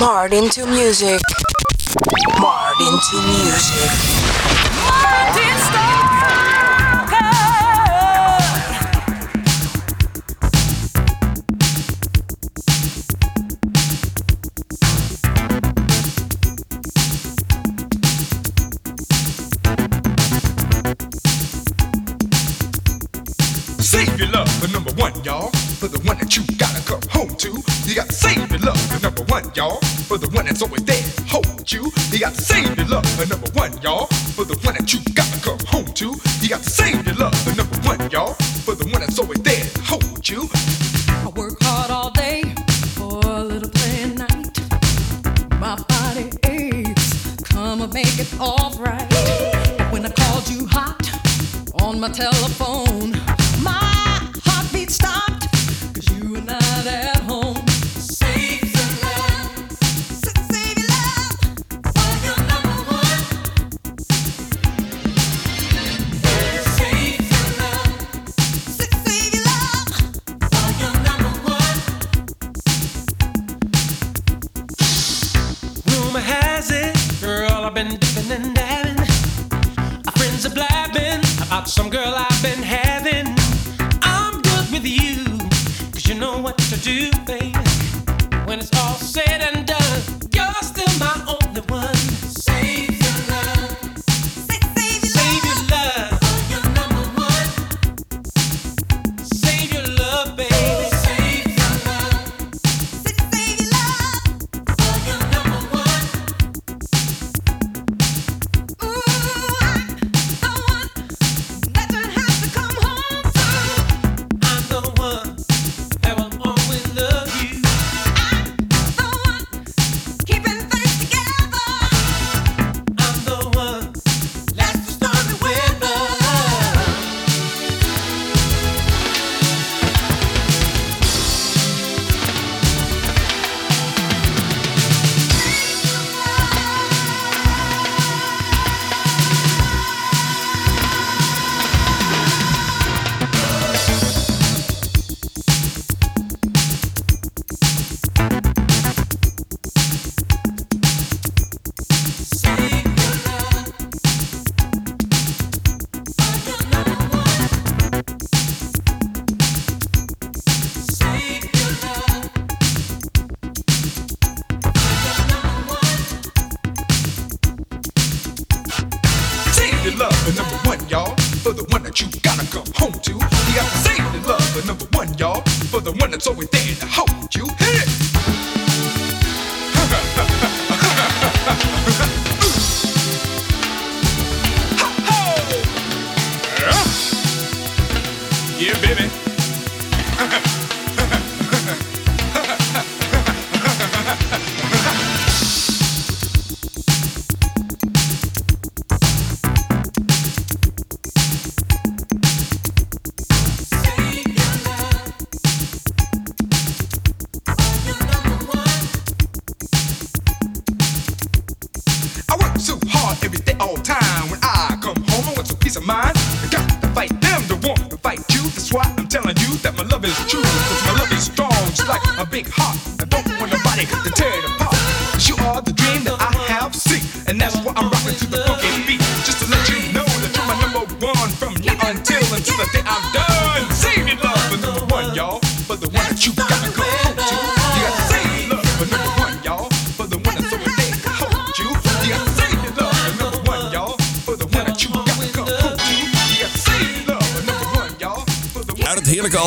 Martin to music. Martin to music. Martin Save your love for number one, y'all. For the one that you gotta come home to. You gotta save your love for number one, y'all. For the one that's always there, hold you. You gotta save your love for number one, y'all. For the one that you gotta come home to. You gotta save your love for number one, y'all. For the one that's always there, hold you. I work hard all day for a little play at night. My body aches, come and make it alright. When I called you hot on my telephone,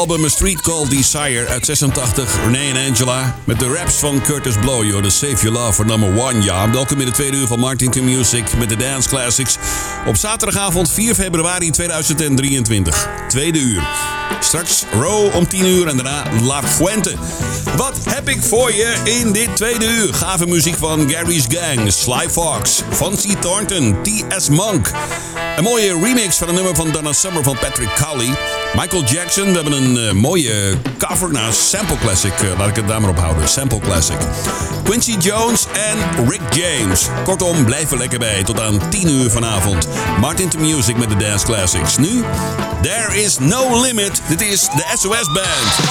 album A Street Called Desire uit 86, Renee en Angela. Met de raps van Curtis Blow, joh, de Save Your Love for Number One. Ja, welkom in de tweede uur van Martin to Music met de Dance Classics. Op zaterdagavond 4 februari 2023. Tweede uur. Straks Row om 10 uur en daarna La Fuente. Wat heb ik voor je in dit tweede uur? Gave muziek van Gary's Gang, Sly Fox, Fonzie Thornton, T.S. Monk. Een mooie remix van een nummer van Donna Summer van Patrick Colley. Michael Jackson, we hebben een eh, mooie cover naar Sample Classic. eh, laat ik het daar maar op houden. Sample Classic. Quincy Jones en Rick James. Kortom, blijf er lekker bij. Tot aan 10 uur vanavond. Martin to Music met de Dance Classics. Nu, There is no limit. Dit is de SOS Band.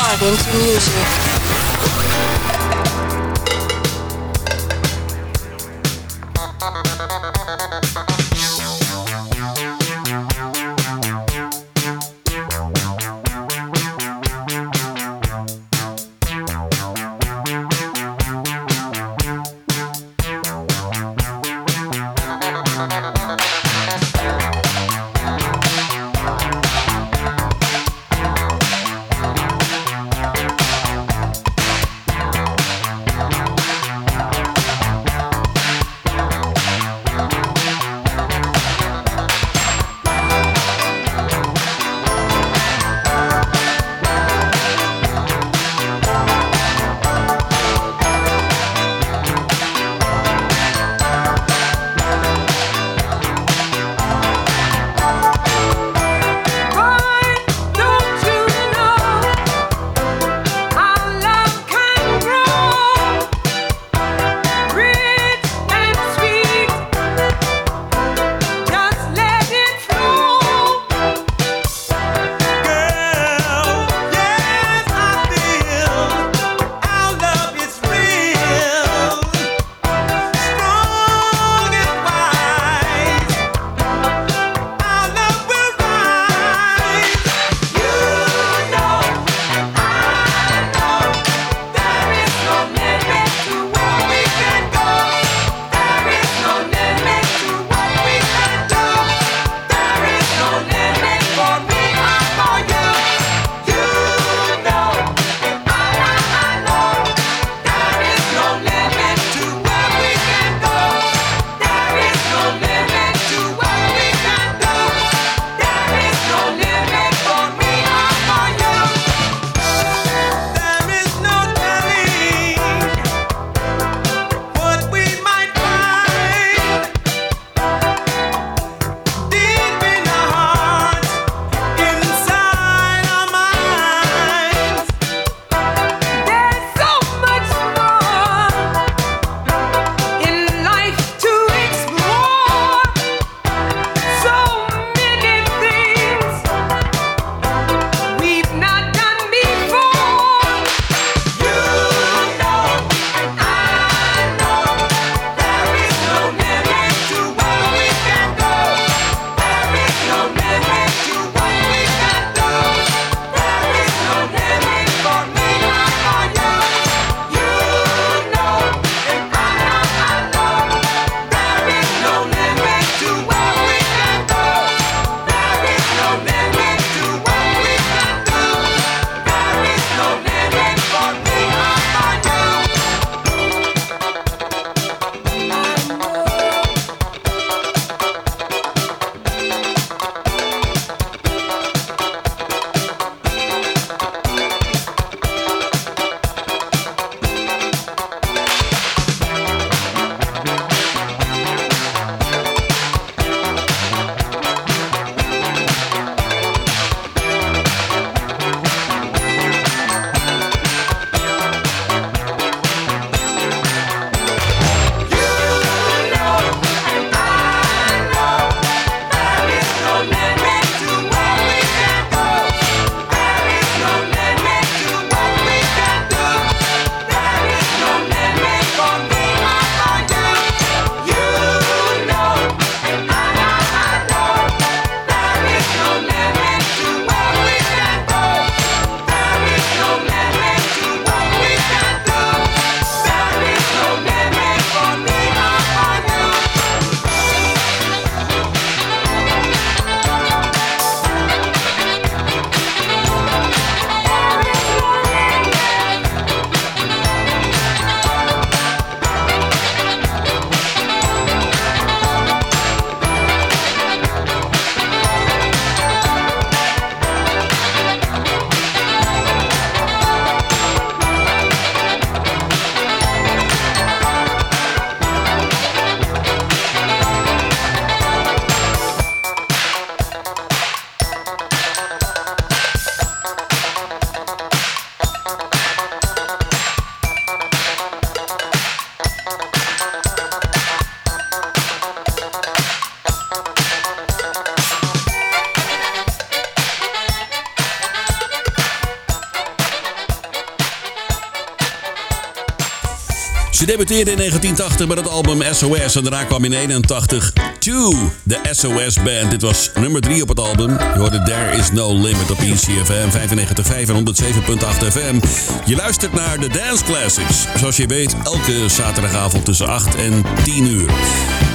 Debuteerde in 1980 met het album SOS en daarna kwam in 81 To, de SOS Band. Dit was nummer 3 op het album. Je hoorde There Is No Limit op ECFM 95.5 en 107.8 FM. Je luistert naar de Dance Classics. Zoals je weet, elke zaterdagavond tussen 8 en 10 uur.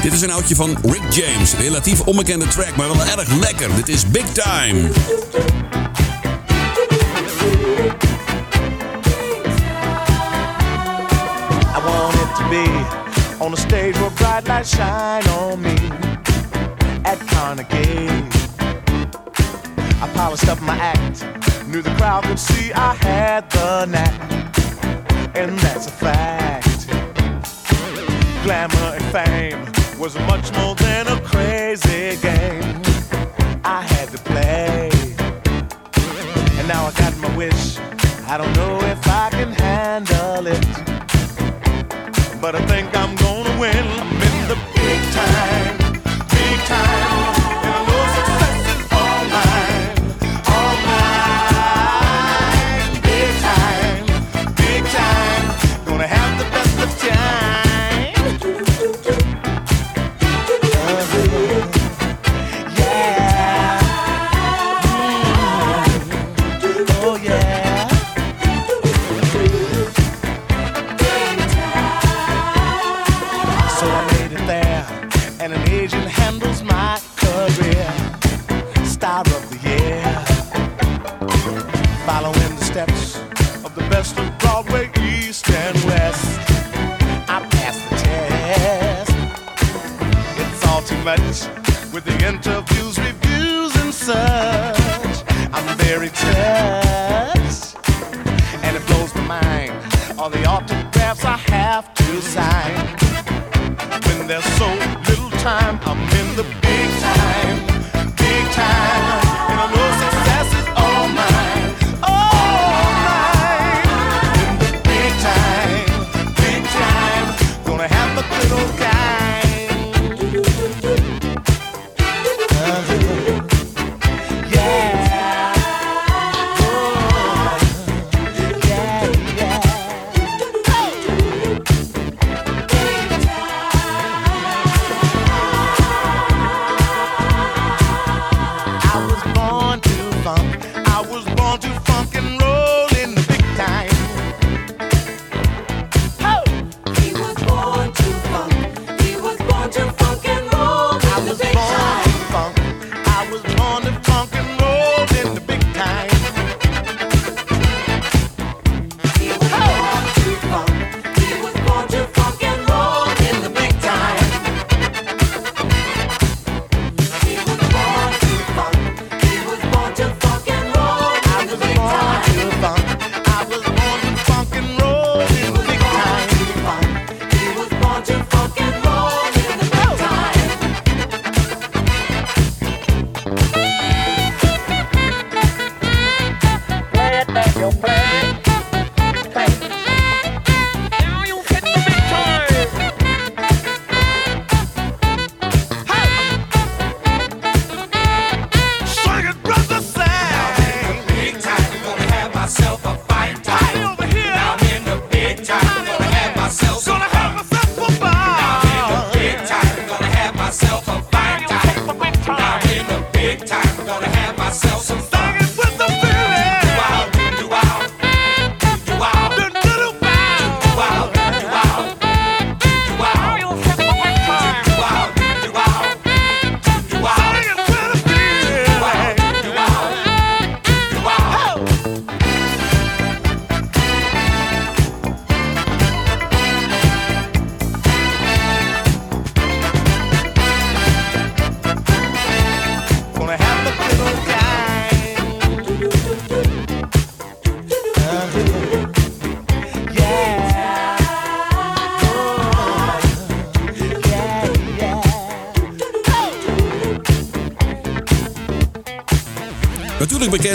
Dit is een oudje van Rick James. Relatief onbekende track, maar wel erg lekker. Dit is Big Time. On a stage where bright lights shine on me at Carnegie. I polished up my act, knew the crowd could see I had the knack, and that's a fact. Glamour and fame was much more than a crazy game I had to play. And now I got my wish. I don't know if I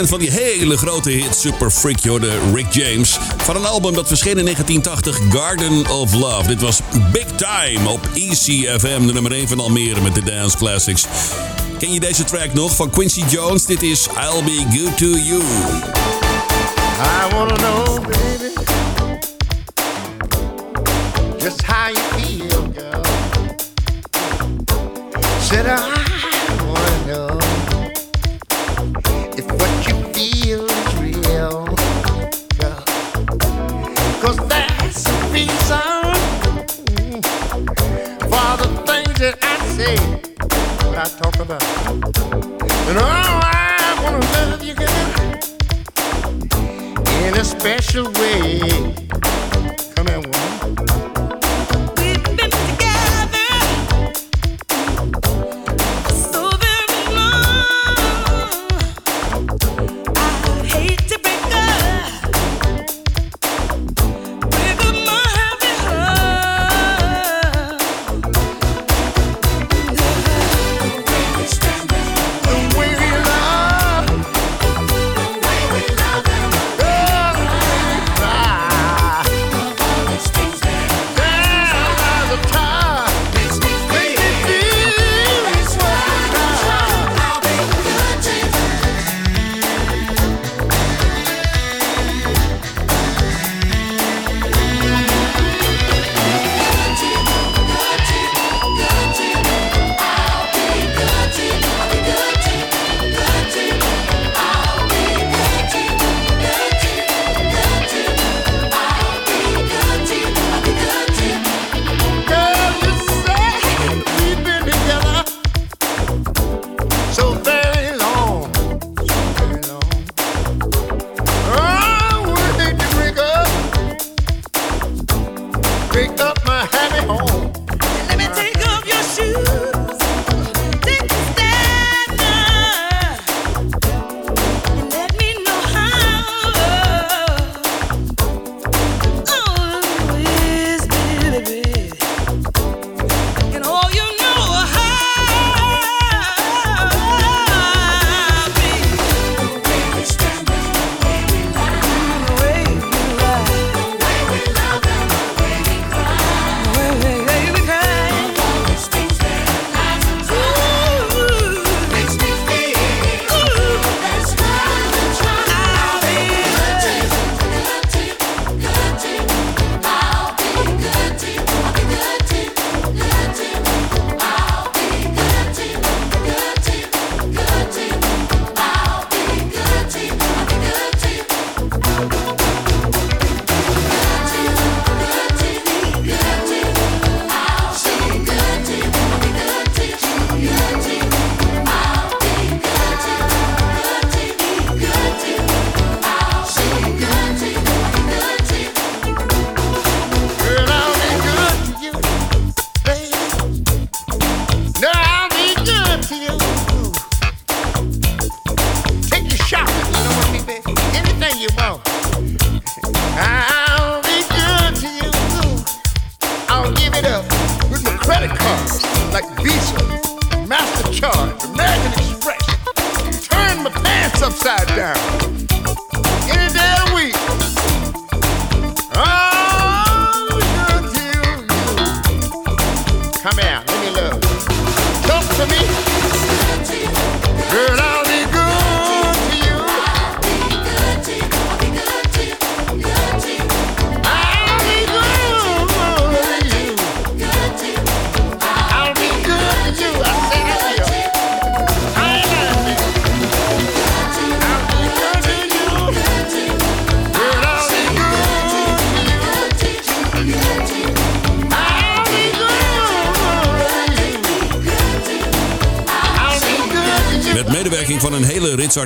van die hele grote hit Super Freak, de Rick James. Van een album dat verscheen in 1980, Garden of Love. Dit was Big Time op ECFM, de nummer 1 van Almere met de Dance Classics. Ken je deze track nog van Quincy Jones? Dit is I'll Be Good To You. I wanna know, baby, just how you feel, girl. Sit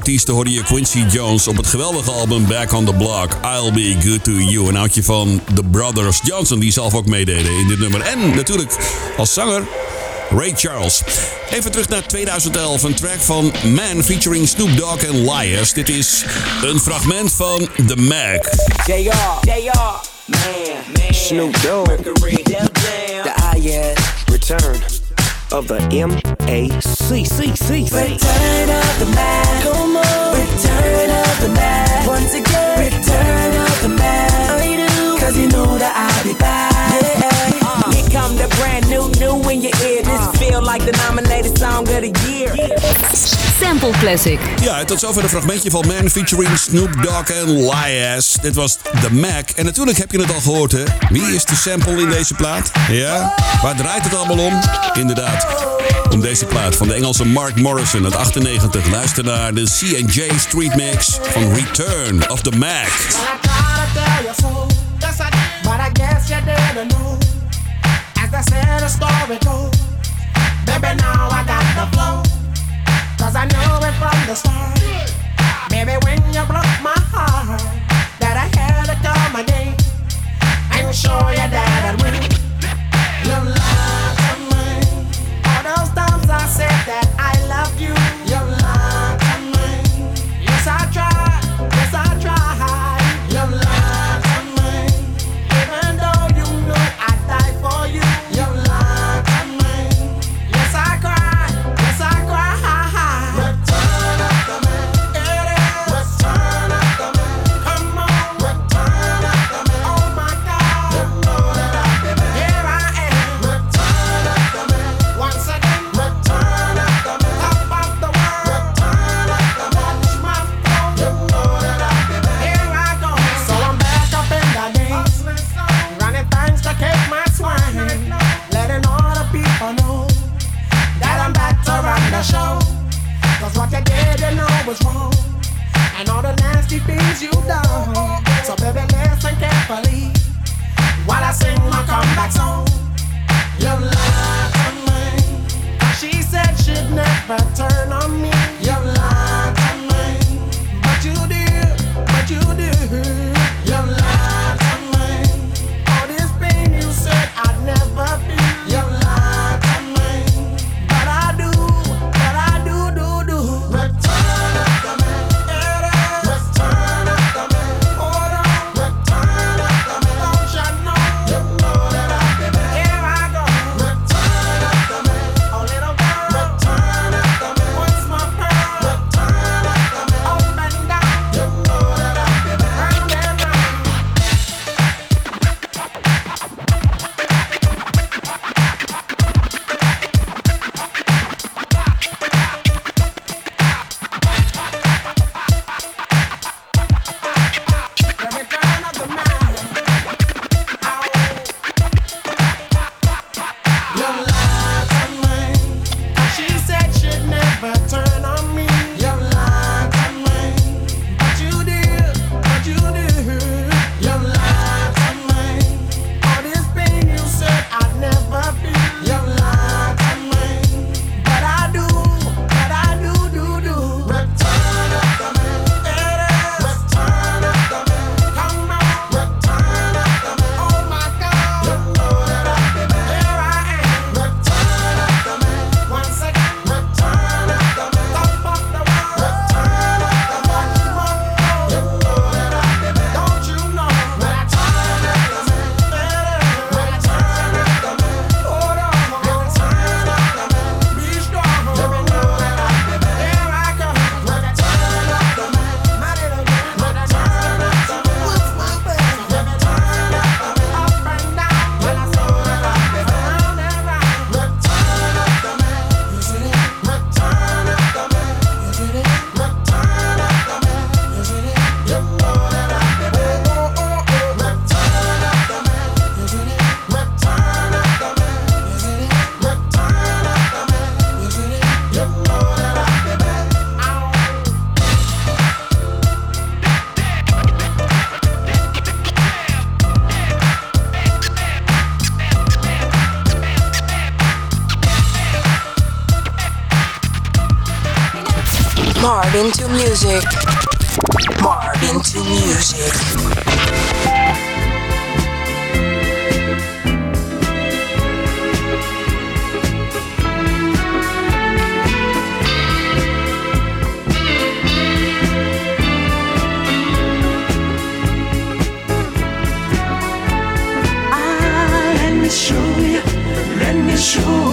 artiesten hoorde je Quincy Jones op het geweldige album Back on the Block, I'll Be Good to You. Een houtje van The Brothers Johnson, die zelf ook meededen in dit nummer. En natuurlijk als zanger Ray Charles. Even terug naar 2011, een track van Man featuring Snoop Dogg en Liars. Dit is een fragment van The Mac. JR, JR, man, man. Snoop Dogg, the IS, Return. of the MACCC. Return of the Mac. Come on. Return of the Mac. Once again. Return of the Mac. I do. Cause you know that I'll be back. Yeah. come the brand new, new in your ear. This ah. feel like the nominated song of the year. Sample Classic. Ja, tot zover een fragmentje van Man featuring Snoop Dogg en Lias. Dit was The Mac. En natuurlijk heb je het al gehoord, hè? Wie is de sample in deze plaat? Ja? Waar draait het allemaal om? Inderdaad. Om deze plaat van de Engelse Mark Morrison uit 98. Luister naar de C&J Street Mix van Return of the Mac. Set a story told, Baby, now I got the flow. Cause I know it from the start. Baby, when you broke my heart, that I had to come again. I'm sure you that I will. Your love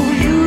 you.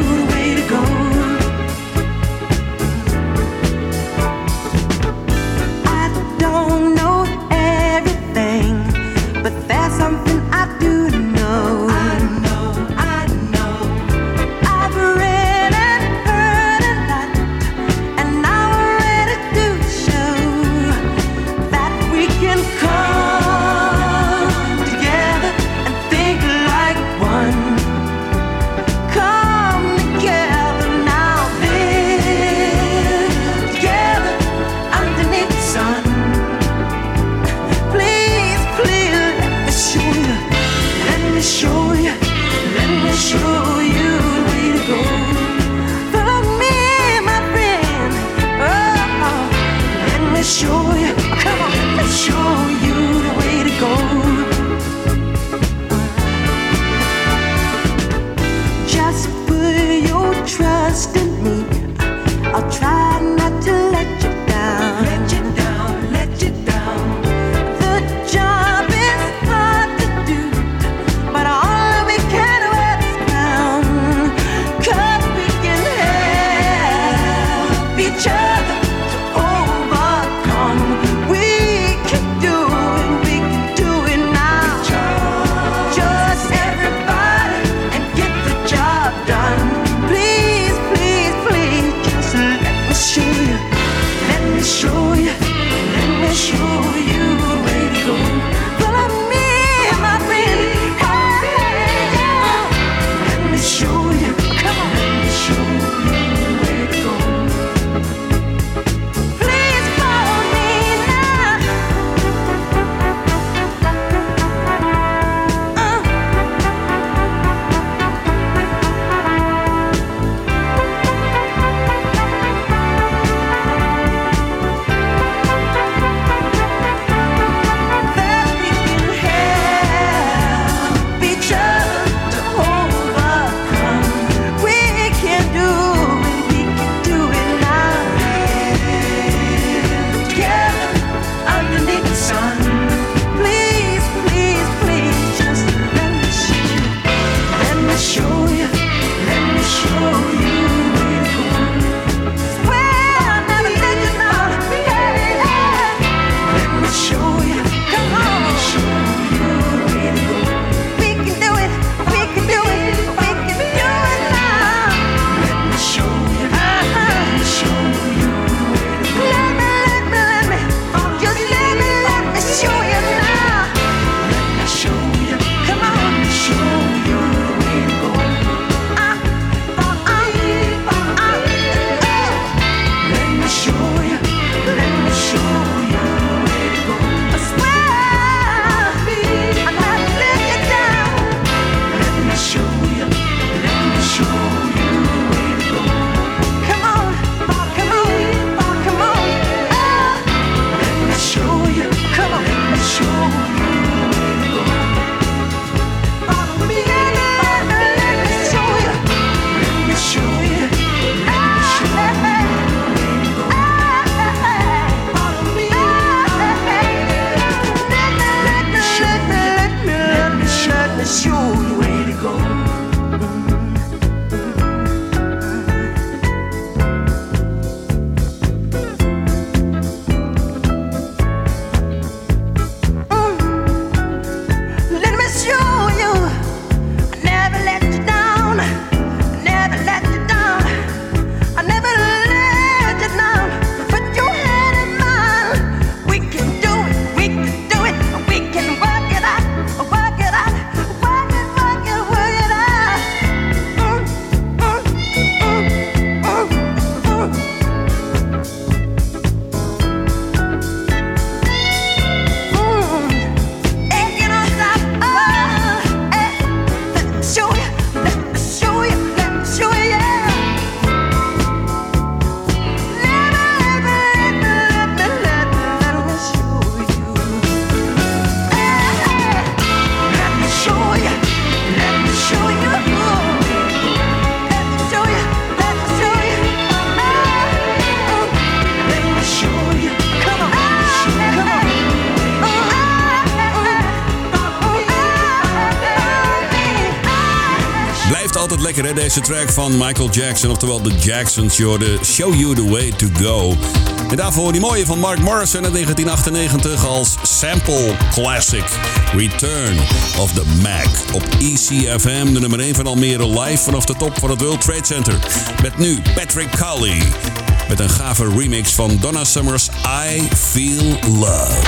Deze track van Michael Jackson, oftewel The Jacksons, de Show You The Way To Go. En daarvoor die mooie van Mark Morrison uit 1998 als sample classic Return of the Mac op ECFM, de nummer 1 van Almere live vanaf de top van het World Trade Center. Met nu Patrick Cully met een gave remix van Donna Summer's I Feel Love.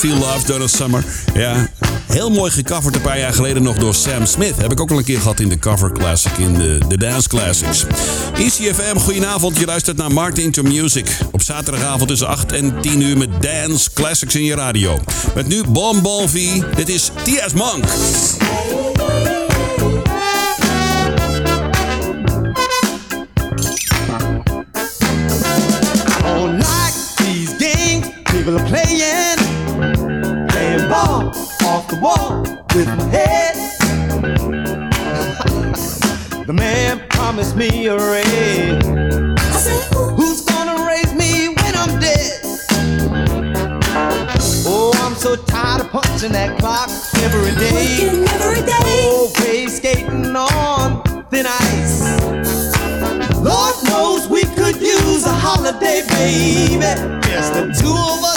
Feel Love Donna Summer. Ja, heel mooi gecoverd een paar jaar geleden nog door Sam Smith. Heb ik ook al een keer gehad in de cover classic, in de, de Dance Classics. ECFM, goedenavond. Je luistert naar Martin to Music. Op zaterdagavond tussen 8 en 10 uur met Dance Classics in je radio. Met nu Bon Bon V. Dit is T.S. Monk. The man promised me a raise. Who's gonna raise me when I'm dead? Oh, I'm so tired of punching that clock every day. every day. Oh, Always skating on thin ice. Lord knows we could use a holiday, baby. Yes, the two of us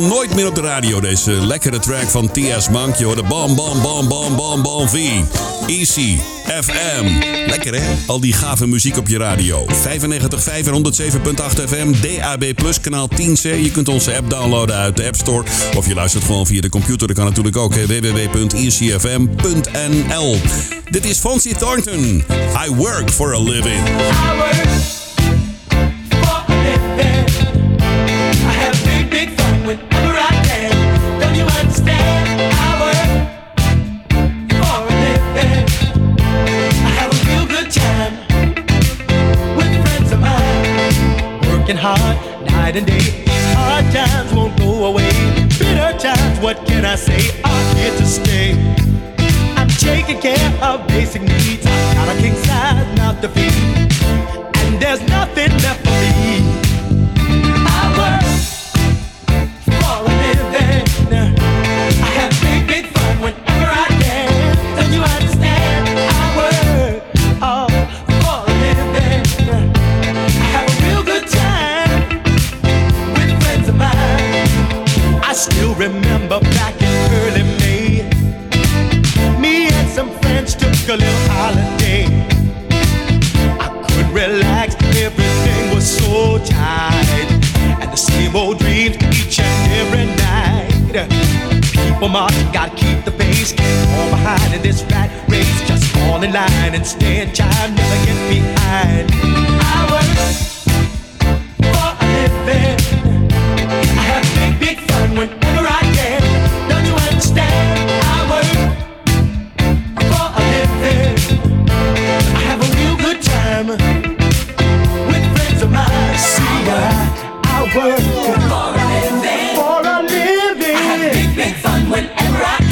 nooit meer op de radio. Deze lekkere track van T.S. Monk. Je hoorde bam, bam, bam, bam, bam, bam, V. Easy, FM. Lekker hè? Al die gave muziek op je radio. 95.5 en 107.8 FM. DAB Plus, kanaal 10C. Je kunt onze app downloaden uit de App Store. Of je luistert gewoon via de computer. Dat kan natuurlijk ook. hè. www.easyfm.nl Dit is Fancy Thornton. I work for a living. Working hard night and day. Hard times won't go away. Bitter times, what can I say? I'm here to stay. I'm taking care of basic needs. I got a king size mouth to feed. And there's nothing left for me. A little holiday. I could relax, everything was so tight. And the same old dreams each and every night. People marching, gotta keep the pace. Can't behind in this rat race. Just fall in line and stand time, never get behind. I work for a living. I have big, big fun whenever time with friends of mine. See, I, I work for a living. For a living. I have big, big fun whenever I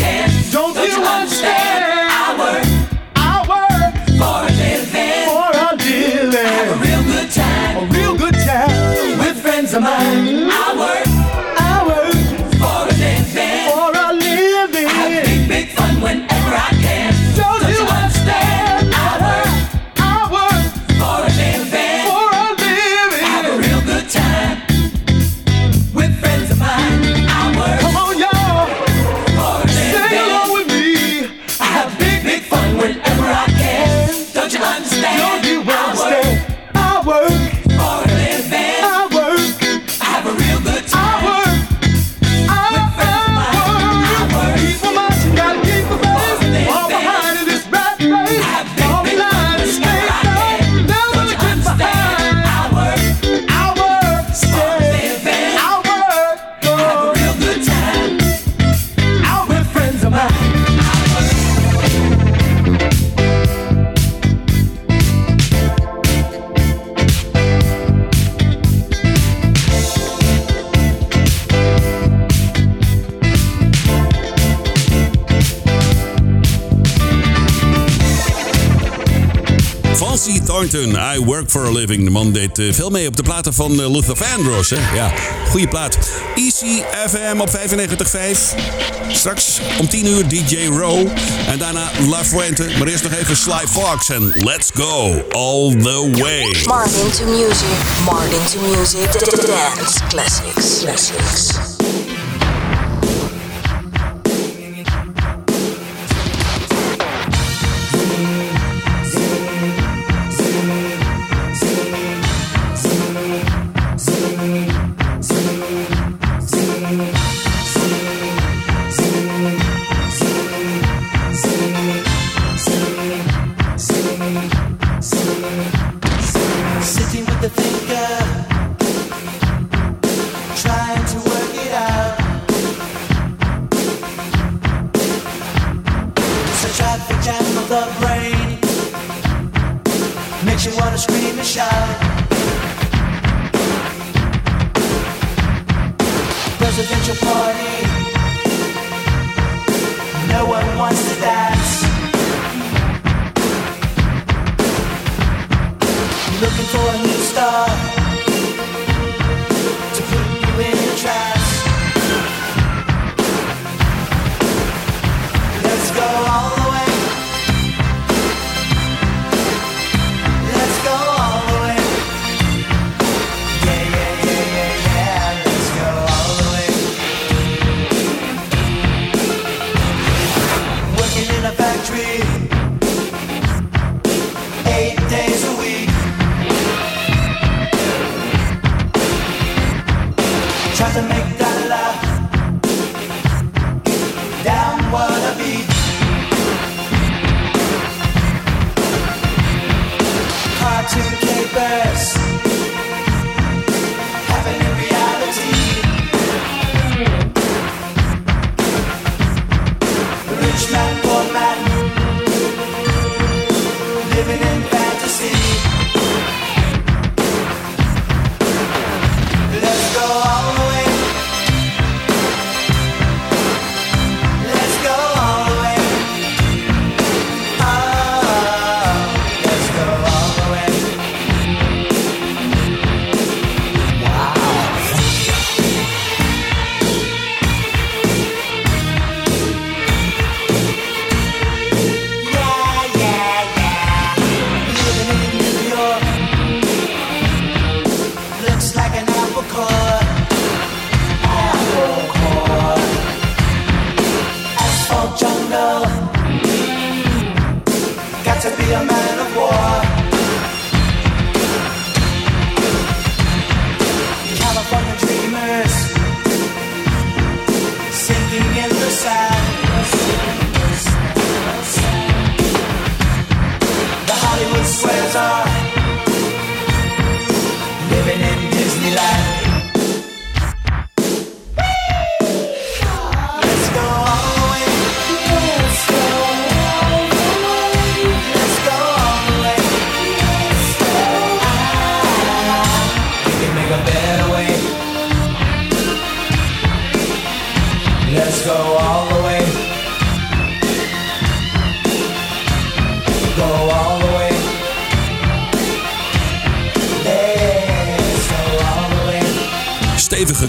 Fancy Thornton, I Work for a Living. De man deed eh, veel mee op de platen van eh, Luther Vandross. Ja, goede plaat. Easy FM op 95.5. Straks om 10 uur DJ Row. En daarna La Fuente. Maar eerst nog even Sly Fox en Let's Go All The Way. Martin to music, Martin to music, dance classics, classics.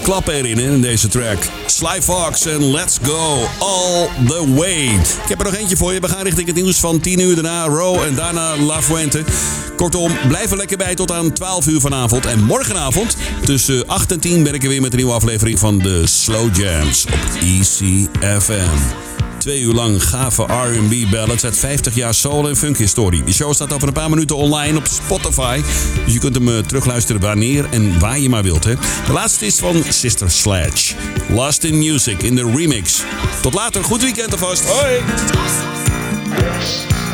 Klappen erin in deze track. Sly Fox en Let's Go All The Way. Ik heb er nog eentje voor je. We gaan richting het nieuws van 10 uur. Daarna Row en daarna La Fuente. Kortom, blijf er lekker bij tot aan 12 uur vanavond. En morgenavond tussen 8 en 10 ben ik er weer met een nieuwe aflevering van de Slow Jams op ECFM. Twee uur lang gave R&B ballads uit 50 jaar soul en funk historie. Die show staat over een paar minuten online op Spotify. Dus je kunt hem eh, terugluisteren wanneer en waar je maar wilt. Hè. De laatste is van Sister Sledge. Lost in Music in de remix. Tot later, goed weekend alvast. Hoi! Yes.